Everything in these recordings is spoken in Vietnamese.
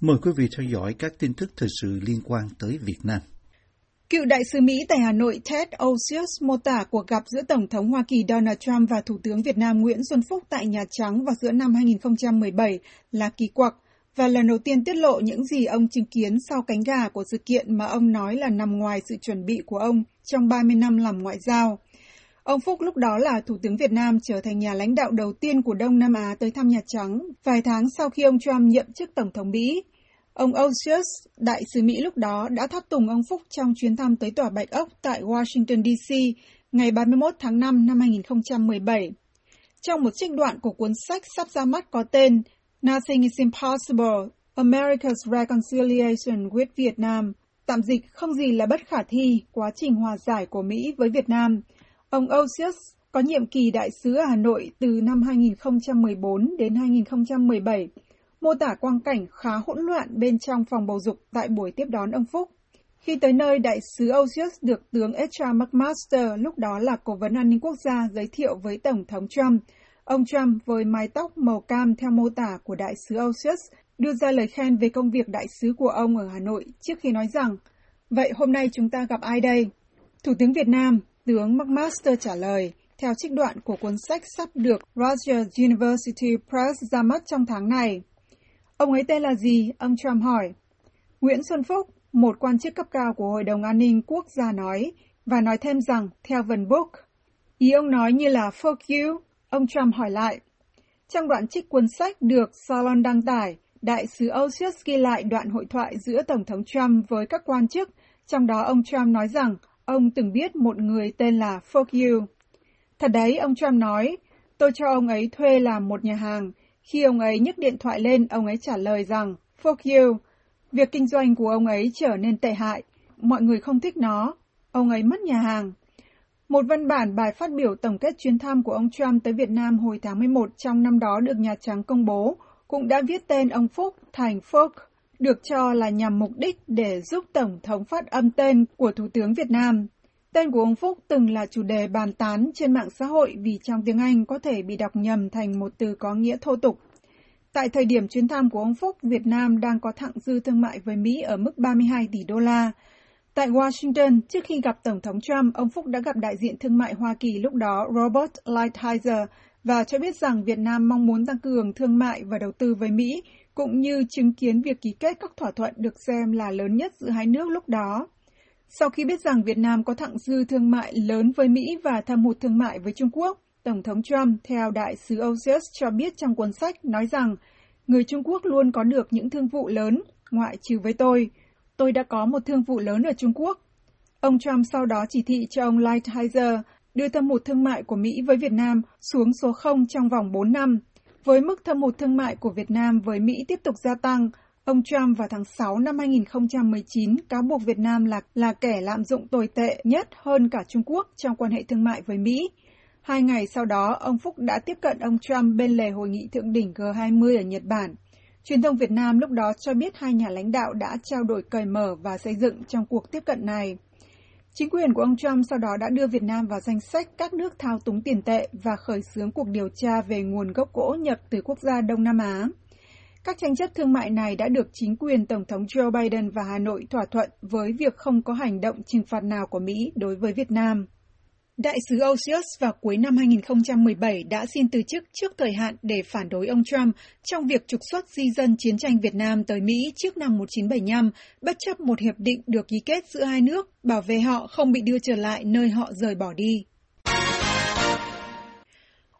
Mời quý vị theo dõi các tin tức thời sự liên quan tới Việt Nam. Cựu đại sứ Mỹ tại Hà Nội Ted Osius mô tả cuộc gặp giữa Tổng thống Hoa Kỳ Donald Trump và Thủ tướng Việt Nam Nguyễn Xuân Phúc tại Nhà Trắng vào giữa năm 2017 là kỳ quặc và lần đầu tiên tiết lộ những gì ông chứng kiến sau cánh gà của sự kiện mà ông nói là nằm ngoài sự chuẩn bị của ông trong 30 năm làm ngoại giao. Ông Phúc lúc đó là Thủ tướng Việt Nam trở thành nhà lãnh đạo đầu tiên của Đông Nam Á tới thăm Nhà Trắng, vài tháng sau khi ông Trump nhậm chức Tổng thống Mỹ. Ông Osius, đại sứ Mỹ lúc đó, đã tháp tùng ông Phúc trong chuyến thăm tới Tòa Bạch Ốc tại Washington, D.C. ngày 31 tháng 5 năm 2017. Trong một trích đoạn của cuốn sách sắp ra mắt có tên Nothing is Impossible, America's Reconciliation with Vietnam, tạm dịch không gì là bất khả thi, quá trình hòa giải của Mỹ với Việt Nam. Ông Osius có nhiệm kỳ đại sứ ở Hà Nội từ năm 2014 đến 2017 mô tả quang cảnh khá hỗn loạn bên trong phòng bầu dục tại buổi tiếp đón ông Phúc. Khi tới nơi, đại sứ Osius được tướng Ezra McMaster, lúc đó là cố vấn an ninh quốc gia, giới thiệu với Tổng thống Trump. Ông Trump với mái tóc màu cam theo mô tả của đại sứ Osius đưa ra lời khen về công việc đại sứ của ông ở Hà Nội trước khi nói rằng, Vậy hôm nay chúng ta gặp ai đây? Thủ tướng Việt Nam, tướng McMaster trả lời, theo trích đoạn của cuốn sách sắp được Rogers University Press ra mắt trong tháng này. Ông ấy tên là gì? Ông Trump hỏi. Nguyễn Xuân Phúc, một quan chức cấp cao của Hội đồng An ninh Quốc gia nói, và nói thêm rằng, theo Vân Book, ý ông nói như là fuck you, ông Trump hỏi lại. Trong đoạn trích cuốn sách được Salon đăng tải, đại sứ Osius ghi lại đoạn hội thoại giữa Tổng thống Trump với các quan chức, trong đó ông Trump nói rằng ông từng biết một người tên là fuck you. Thật đấy, ông Trump nói, tôi cho ông ấy thuê làm một nhà hàng, khi ông ấy nhấc điện thoại lên, ông ấy trả lời rằng, fuck you, việc kinh doanh của ông ấy trở nên tệ hại, mọi người không thích nó, ông ấy mất nhà hàng. Một văn bản bài phát biểu tổng kết chuyến thăm của ông Trump tới Việt Nam hồi tháng 11 trong năm đó được Nhà Trắng công bố, cũng đã viết tên ông Phúc thành Phúc, được cho là nhằm mục đích để giúp Tổng thống phát âm tên của Thủ tướng Việt Nam. Tên của ông Phúc từng là chủ đề bàn tán trên mạng xã hội vì trong tiếng Anh có thể bị đọc nhầm thành một từ có nghĩa thô tục. Tại thời điểm chuyến thăm của ông Phúc, Việt Nam đang có thặng dư thương mại với Mỹ ở mức 32 tỷ đô la. Tại Washington, trước khi gặp Tổng thống Trump, ông Phúc đã gặp đại diện thương mại Hoa Kỳ lúc đó Robert Lighthizer và cho biết rằng Việt Nam mong muốn tăng cường thương mại và đầu tư với Mỹ, cũng như chứng kiến việc ký kết các thỏa thuận được xem là lớn nhất giữa hai nước lúc đó. Sau khi biết rằng Việt Nam có thặng dư thương mại lớn với Mỹ và thâm hụt thương mại với Trung Quốc, Tổng thống Trump, theo đại sứ Ozius cho biết trong cuốn sách, nói rằng người Trung Quốc luôn có được những thương vụ lớn, ngoại trừ với tôi. Tôi đã có một thương vụ lớn ở Trung Quốc. Ông Trump sau đó chỉ thị cho ông Lighthizer đưa thâm hụt thương mại của Mỹ với Việt Nam xuống số 0 trong vòng 4 năm. Với mức thâm hụt thương mại của Việt Nam với Mỹ tiếp tục gia tăng, Ông Trump vào tháng 6 năm 2019 cáo buộc Việt Nam là là kẻ lạm dụng tồi tệ nhất hơn cả Trung Quốc trong quan hệ thương mại với Mỹ. Hai ngày sau đó, ông Phúc đã tiếp cận ông Trump bên lề hội nghị thượng đỉnh G20 ở Nhật Bản. Truyền thông Việt Nam lúc đó cho biết hai nhà lãnh đạo đã trao đổi cởi mở và xây dựng trong cuộc tiếp cận này. Chính quyền của ông Trump sau đó đã đưa Việt Nam vào danh sách các nước thao túng tiền tệ và khởi xướng cuộc điều tra về nguồn gốc gỗ nhập từ quốc gia Đông Nam Á. Các tranh chấp thương mại này đã được chính quyền Tổng thống Joe Biden và Hà Nội thỏa thuận với việc không có hành động trừng phạt nào của Mỹ đối với Việt Nam. Đại sứ Osius vào cuối năm 2017 đã xin từ chức trước thời hạn để phản đối ông Trump trong việc trục xuất di dân chiến tranh Việt Nam tới Mỹ trước năm 1975, bất chấp một hiệp định được ký kết giữa hai nước bảo vệ họ không bị đưa trở lại nơi họ rời bỏ đi.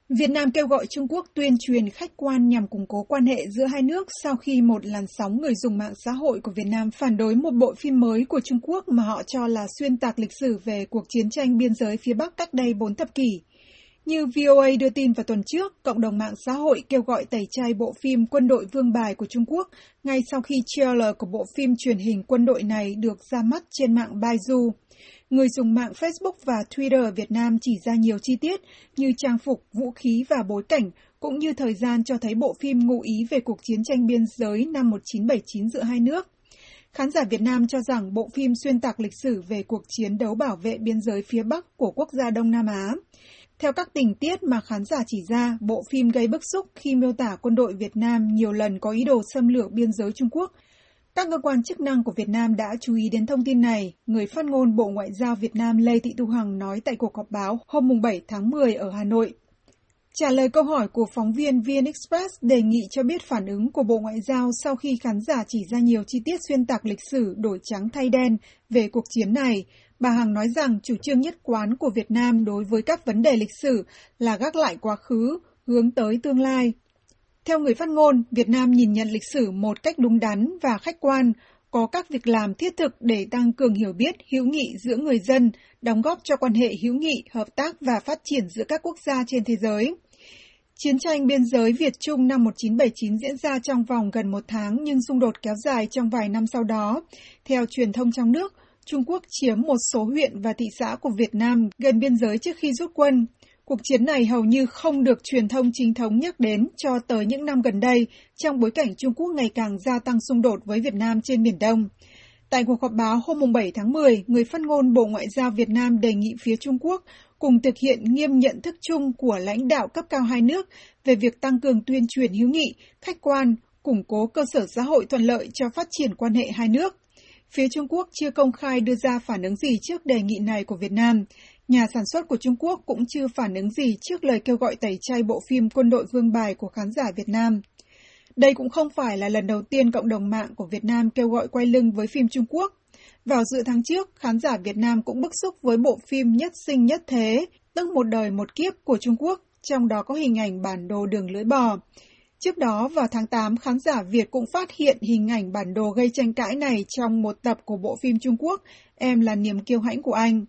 Việt Nam kêu gọi Trung Quốc tuyên truyền khách quan nhằm củng cố quan hệ giữa hai nước sau khi một làn sóng người dùng mạng xã hội của Việt Nam phản đối một bộ phim mới của Trung Quốc mà họ cho là xuyên tạc lịch sử về cuộc chiến tranh biên giới phía Bắc cách đây 4 thập kỷ. Như VOA đưa tin vào tuần trước, cộng đồng mạng xã hội kêu gọi tẩy chay bộ phim Quân đội Vương bài của Trung Quốc ngay sau khi trailer của bộ phim truyền hình quân đội này được ra mắt trên mạng Baidu. Người dùng mạng Facebook và Twitter Việt Nam chỉ ra nhiều chi tiết như trang phục, vũ khí và bối cảnh, cũng như thời gian cho thấy bộ phim ngụ ý về cuộc chiến tranh biên giới năm 1979 giữa hai nước. Khán giả Việt Nam cho rằng bộ phim xuyên tạc lịch sử về cuộc chiến đấu bảo vệ biên giới phía Bắc của quốc gia Đông Nam Á. Theo các tình tiết mà khán giả chỉ ra, bộ phim gây bức xúc khi miêu tả quân đội Việt Nam nhiều lần có ý đồ xâm lược biên giới Trung Quốc. Các cơ quan chức năng của Việt Nam đã chú ý đến thông tin này, người phát ngôn Bộ Ngoại giao Việt Nam Lê Thị Thu Hằng nói tại cuộc họp báo hôm 7 tháng 10 ở Hà Nội. Trả lời câu hỏi của phóng viên VN Express đề nghị cho biết phản ứng của Bộ Ngoại giao sau khi khán giả chỉ ra nhiều chi tiết xuyên tạc lịch sử đổi trắng thay đen về cuộc chiến này, bà Hằng nói rằng chủ trương nhất quán của Việt Nam đối với các vấn đề lịch sử là gác lại quá khứ, hướng tới tương lai. Theo người phát ngôn, Việt Nam nhìn nhận lịch sử một cách đúng đắn và khách quan, có các việc làm thiết thực để tăng cường hiểu biết hữu nghị giữa người dân, đóng góp cho quan hệ hữu nghị, hợp tác và phát triển giữa các quốc gia trên thế giới. Chiến tranh biên giới Việt-Trung năm 1979 diễn ra trong vòng gần một tháng nhưng xung đột kéo dài trong vài năm sau đó. Theo truyền thông trong nước, Trung Quốc chiếm một số huyện và thị xã của Việt Nam gần biên giới trước khi rút quân. Cuộc chiến này hầu như không được truyền thông chính thống nhắc đến cho tới những năm gần đây, trong bối cảnh Trung Quốc ngày càng gia tăng xung đột với Việt Nam trên Biển Đông. Tại cuộc họp báo hôm 7 tháng 10, người phát ngôn Bộ Ngoại giao Việt Nam đề nghị phía Trung Quốc cùng thực hiện nghiêm nhận thức chung của lãnh đạo cấp cao hai nước về việc tăng cường tuyên truyền hữu nghị, khách quan, củng cố cơ sở xã hội thuận lợi cho phát triển quan hệ hai nước. Phía Trung Quốc chưa công khai đưa ra phản ứng gì trước đề nghị này của Việt Nam. Nhà sản xuất của Trung Quốc cũng chưa phản ứng gì trước lời kêu gọi tẩy chay bộ phim Quân đội Vương bài của khán giả Việt Nam. Đây cũng không phải là lần đầu tiên cộng đồng mạng của Việt Nam kêu gọi quay lưng với phim Trung Quốc. Vào giữa tháng trước, khán giả Việt Nam cũng bức xúc với bộ phim Nhất sinh nhất thế, tức một đời một kiếp của Trung Quốc, trong đó có hình ảnh bản đồ đường lưỡi bò. Trước đó, vào tháng 8, khán giả Việt cũng phát hiện hình ảnh bản đồ gây tranh cãi này trong một tập của bộ phim Trung Quốc, Em là niềm kiêu hãnh của anh.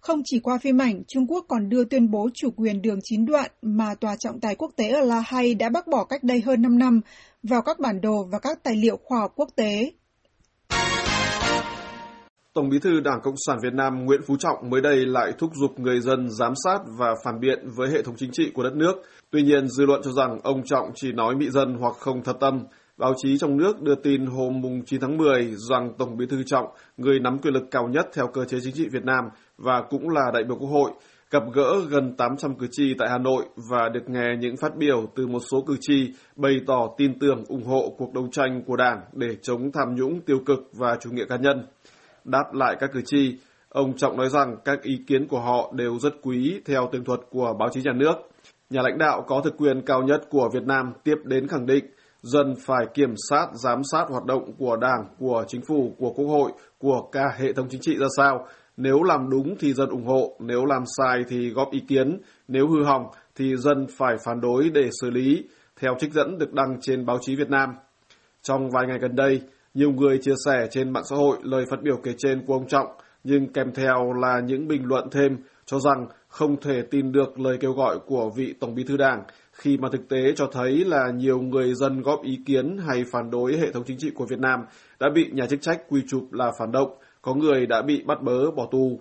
Không chỉ qua phim ảnh, Trung Quốc còn đưa tuyên bố chủ quyền đường chín đoạn mà Tòa trọng tài quốc tế ở La Hay đã bác bỏ cách đây hơn 5 năm vào các bản đồ và các tài liệu khoa học quốc tế. Tổng bí thư Đảng Cộng sản Việt Nam Nguyễn Phú Trọng mới đây lại thúc giục người dân giám sát và phản biện với hệ thống chính trị của đất nước. Tuy nhiên, dư luận cho rằng ông Trọng chỉ nói mị dân hoặc không thật tâm. Báo chí trong nước đưa tin hôm 9 tháng 10 rằng Tổng bí thư Trọng, người nắm quyền lực cao nhất theo cơ chế chính trị Việt Nam và cũng là đại biểu Quốc hội, gặp gỡ gần 800 cử tri tại Hà Nội và được nghe những phát biểu từ một số cử tri bày tỏ tin tưởng ủng hộ cuộc đấu tranh của Đảng để chống tham nhũng tiêu cực và chủ nghĩa cá nhân. Đáp lại các cử tri, ông Trọng nói rằng các ý kiến của họ đều rất quý theo tường thuật của báo chí nhà nước. Nhà lãnh đạo có thực quyền cao nhất của Việt Nam tiếp đến khẳng định dân phải kiểm soát, giám sát hoạt động của Đảng, của chính phủ, của Quốc hội, của cả hệ thống chính trị ra sao. Nếu làm đúng thì dân ủng hộ, nếu làm sai thì góp ý kiến, nếu hư hỏng thì dân phải phản đối để xử lý, theo trích dẫn được đăng trên báo chí Việt Nam. Trong vài ngày gần đây, nhiều người chia sẻ trên mạng xã hội lời phát biểu kể trên của ông Trọng, nhưng kèm theo là những bình luận thêm cho rằng không thể tin được lời kêu gọi của vị Tổng bí thư Đảng khi mà thực tế cho thấy là nhiều người dân góp ý kiến hay phản đối hệ thống chính trị của Việt Nam đã bị nhà chức trách quy chụp là phản động, có người đã bị bắt bớ bỏ tù.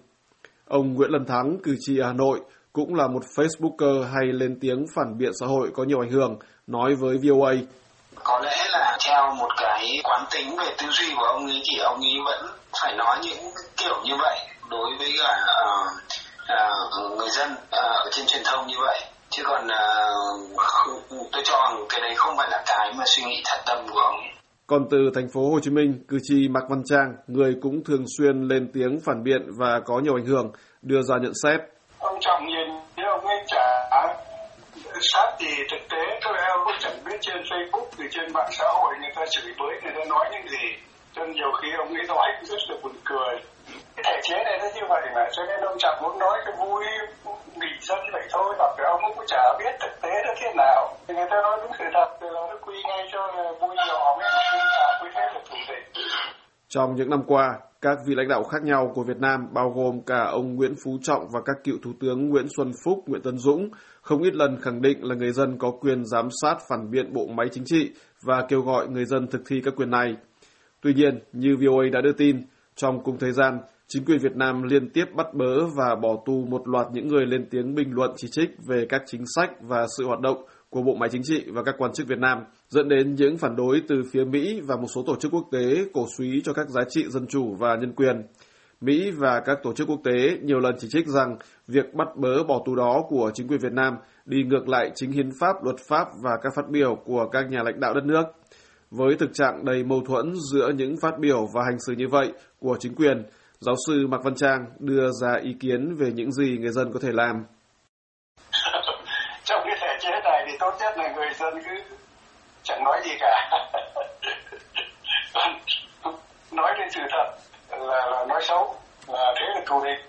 Ông Nguyễn Lân Thắng, cử tri Hà Nội, cũng là một Facebooker hay lên tiếng phản biện xã hội có nhiều ảnh hưởng, nói với VOA. Có lẽ là theo một cái quán tính về tư duy của ông ấy thì ông ấy vẫn phải nói những kiểu như vậy đối với cả uh, uh, người dân uh, ở trên truyền thông như vậy chứ còn uh, tôi cho rằng cái đấy không phải là cái mà suy nghĩ thật tâm của ông ấy. Còn từ thành phố Hồ Chí Minh, cử tri Mạc Văn Trang, người cũng thường xuyên lên tiếng phản biện và có nhiều ảnh hưởng, đưa ra nhận xét. Ông Trọng nhìn nếu ông ấy trả sát thì thực tế trên Facebook thì trên mạng xã hội người ta chửi bới người ta nói những gì. Cho nên nhiều khi ông ấy nói cũng rất là buồn cười. Cái thể chế này nó như vậy mà cho nên ông chẳng muốn nói cái vui bình dân vậy thôi hoặc là ông cũng chả biết thực tế nó thế nào. Thì người ta nói đúng sự thật thì là nó quy ngay cho vui nhỏ mới quy là quy thế là thủ địch. Trong những năm qua, các vị lãnh đạo khác nhau của Việt Nam bao gồm cả ông Nguyễn Phú Trọng và các cựu Thủ tướng Nguyễn Xuân Phúc, Nguyễn Tân Dũng không ít lần khẳng định là người dân có quyền giám sát phản biện bộ máy chính trị và kêu gọi người dân thực thi các quyền này. Tuy nhiên, như VOA đã đưa tin, trong cùng thời gian, chính quyền Việt Nam liên tiếp bắt bớ và bỏ tù một loạt những người lên tiếng bình luận chỉ trích về các chính sách và sự hoạt động của bộ máy chính trị và các quan chức Việt Nam, dẫn đến những phản đối từ phía Mỹ và một số tổ chức quốc tế cổ suý cho các giá trị dân chủ và nhân quyền. Mỹ và các tổ chức quốc tế nhiều lần chỉ trích rằng việc bắt bớ bỏ tù đó của chính quyền Việt Nam đi ngược lại chính hiến pháp, luật pháp và các phát biểu của các nhà lãnh đạo đất nước. Với thực trạng đầy mâu thuẫn giữa những phát biểu và hành xử như vậy của chính quyền, giáo sư Mạc Văn Trang đưa ra ý kiến về những gì người dân có thể làm. Trong cái thể chế này thì tốt nhất là người dân cứ chẳng nói gì cả. nói lên sự thật là, là nói xấu, là thế là thù địch.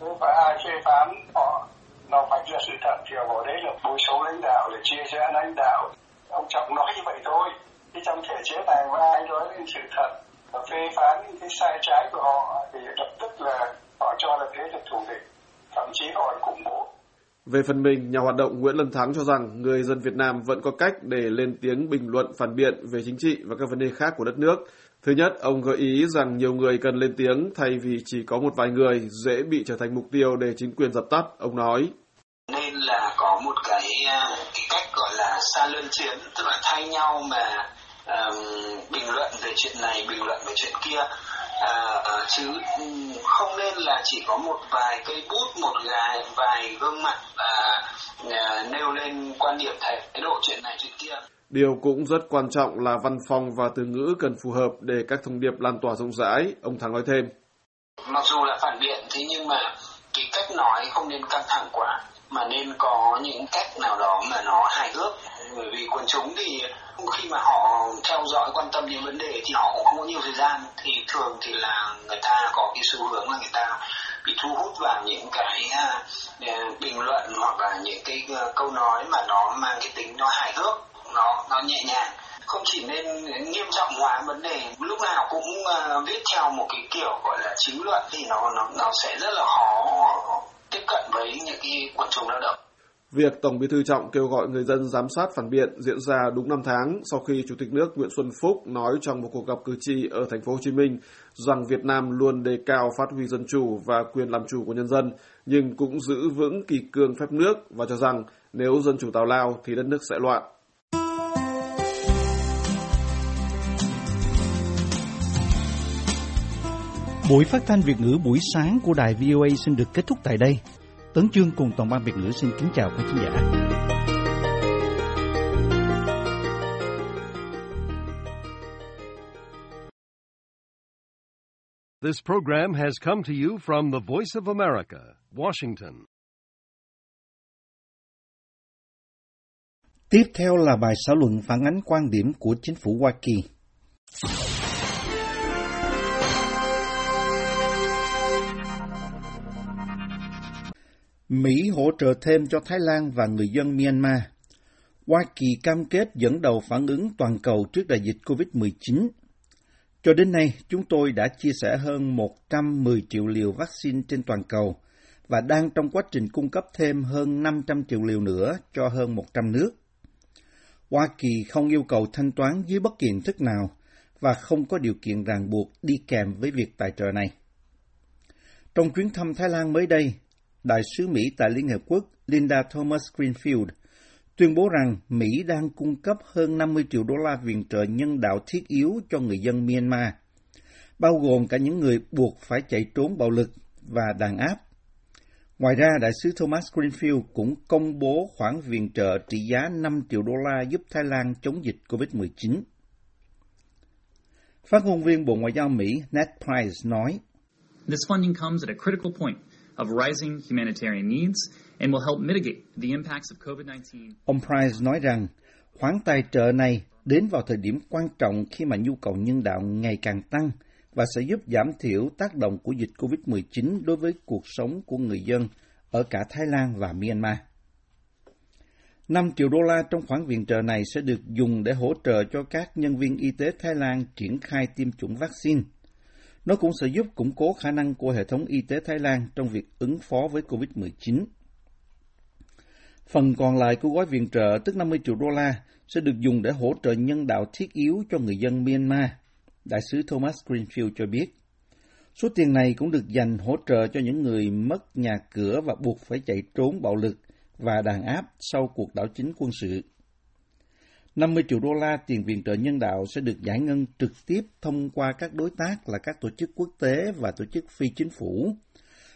Nếu phải ai phê phán họ nó phải ra sự thật thì ở đấy là bôi xấu lãnh đạo, để chia rẽ lãnh đạo. Ông Trọng nói như vậy thôi cái trong thể chế này mà ai nói lên sự thật và phê phán cái sai trái của họ thì lập tức là họ cho là thế là thù địch thậm chí họ khủng bố về phần mình, nhà hoạt động Nguyễn Lân Thắng cho rằng người dân Việt Nam vẫn có cách để lên tiếng bình luận phản biện về chính trị và các vấn đề khác của đất nước. Thứ nhất, ông gợi ý rằng nhiều người cần lên tiếng thay vì chỉ có một vài người dễ bị trở thành mục tiêu để chính quyền dập tắt. Ông nói. Nên là có một cái, à, cái cách gọi là xa lươn chiến, tức là thay nhau mà um, bình luận về chuyện này bình luận về chuyện kia uh, chứ không nên là chỉ có một vài cây bút một vài vài gương mặt uh, uh, nêu lên quan điểm thái độ chuyện này chuyện kia Điều cũng rất quan trọng là văn phong và từ ngữ cần phù hợp để các thông điệp lan tỏa rộng rãi, ông Thắng nói thêm. Mặc dù là phản biện, thế nhưng mà cái cách nói không nên căng thẳng quá, mà nên có những cách nào đó mà nó hài hước. Bởi vì quần chúng thì khi mà họ theo dõi quan tâm đến vấn đề thì họ cũng không có nhiều thời gian thì thường thì là người ta có cái xu hướng là người ta bị thu hút vào những cái uh, bình luận hoặc là những cái uh, câu nói mà nó mang cái tính nó hài hước nó nó nhẹ nhàng không chỉ nên nghiêm trọng hóa vấn đề lúc nào cũng uh, viết theo một cái kiểu gọi là chính luận thì nó nó nó sẽ rất là khó tiếp cận với những cái quần chúng lao động Việc Tổng Bí thư Trọng kêu gọi người dân giám sát phản biện diễn ra đúng 5 tháng sau khi Chủ tịch nước Nguyễn Xuân Phúc nói trong một cuộc gặp cử tri ở thành phố Hồ Chí Minh rằng Việt Nam luôn đề cao phát huy dân chủ và quyền làm chủ của nhân dân, nhưng cũng giữ vững kỳ cương phép nước và cho rằng nếu dân chủ tào lao thì đất nước sẽ loạn. Buổi phát thanh Việt ngữ buổi sáng của đài VOA xin được kết thúc tại đây. Tấn Chương cùng toàn ban Việt ngữ xin kính chào các khán giả. This program has come to you from the Voice of America, Washington. Tiếp theo là bài xã luận phản ánh quan điểm của chính phủ Hoa Kỳ. Mỹ hỗ trợ thêm cho Thái Lan và người dân Myanmar. Hoa Kỳ cam kết dẫn đầu phản ứng toàn cầu trước đại dịch COVID-19. Cho đến nay, chúng tôi đã chia sẻ hơn 110 triệu liều vaccine trên toàn cầu và đang trong quá trình cung cấp thêm hơn 500 triệu liều nữa cho hơn 100 nước. Hoa Kỳ không yêu cầu thanh toán dưới bất kỳ hình thức nào và không có điều kiện ràng buộc đi kèm với việc tài trợ này. Trong chuyến thăm Thái Lan mới đây, Đại sứ Mỹ tại Liên Hợp Quốc Linda Thomas Greenfield tuyên bố rằng Mỹ đang cung cấp hơn 50 triệu đô la viện trợ nhân đạo thiết yếu cho người dân Myanmar, bao gồm cả những người buộc phải chạy trốn bạo lực và đàn áp. Ngoài ra, Đại sứ Thomas Greenfield cũng công bố khoản viện trợ trị giá 5 triệu đô la giúp Thái Lan chống dịch COVID-19. Phát ngôn viên Bộ Ngoại giao Mỹ Ned Price nói, This funding comes at a critical point of rising humanitarian needs and will help mitigate the impacts of COVID-19. Ông Price nói rằng, khoản tài trợ này đến vào thời điểm quan trọng khi mà nhu cầu nhân đạo ngày càng tăng và sẽ giúp giảm thiểu tác động của dịch COVID-19 đối với cuộc sống của người dân ở cả Thái Lan và Myanmar. 5 triệu đô la trong khoản viện trợ này sẽ được dùng để hỗ trợ cho các nhân viên y tế Thái Lan triển khai tiêm chủng vaccine – nó cũng sẽ giúp củng cố khả năng của hệ thống y tế Thái Lan trong việc ứng phó với COVID-19. Phần còn lại của gói viện trợ, tức 50 triệu đô la, sẽ được dùng để hỗ trợ nhân đạo thiết yếu cho người dân Myanmar, Đại sứ Thomas Greenfield cho biết. Số tiền này cũng được dành hỗ trợ cho những người mất nhà cửa và buộc phải chạy trốn bạo lực và đàn áp sau cuộc đảo chính quân sự. 50 triệu đô la tiền viện trợ nhân đạo sẽ được giải ngân trực tiếp thông qua các đối tác là các tổ chức quốc tế và tổ chức phi chính phủ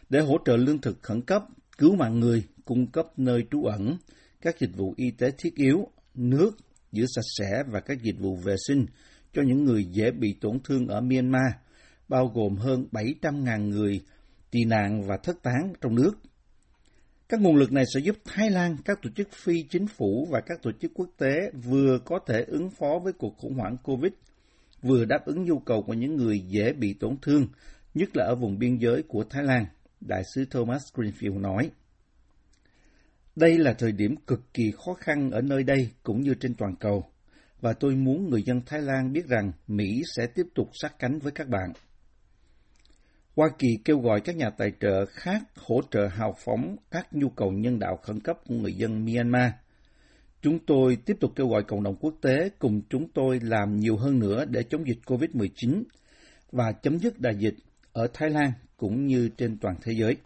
để hỗ trợ lương thực khẩn cấp, cứu mạng người, cung cấp nơi trú ẩn, các dịch vụ y tế thiết yếu, nước, giữ sạch sẽ và các dịch vụ vệ sinh cho những người dễ bị tổn thương ở Myanmar, bao gồm hơn 700.000 người tị nạn và thất tán trong nước. Các nguồn lực này sẽ giúp Thái Lan, các tổ chức phi chính phủ và các tổ chức quốc tế vừa có thể ứng phó với cuộc khủng hoảng COVID, vừa đáp ứng nhu cầu của những người dễ bị tổn thương, nhất là ở vùng biên giới của Thái Lan, Đại sứ Thomas Greenfield nói. Đây là thời điểm cực kỳ khó khăn ở nơi đây cũng như trên toàn cầu, và tôi muốn người dân Thái Lan biết rằng Mỹ sẽ tiếp tục sát cánh với các bạn. Hoa Kỳ kêu gọi các nhà tài trợ khác hỗ trợ hào phóng các nhu cầu nhân đạo khẩn cấp của người dân Myanmar. Chúng tôi tiếp tục kêu gọi cộng đồng quốc tế cùng chúng tôi làm nhiều hơn nữa để chống dịch COVID-19 và chấm dứt đại dịch ở Thái Lan cũng như trên toàn thế giới.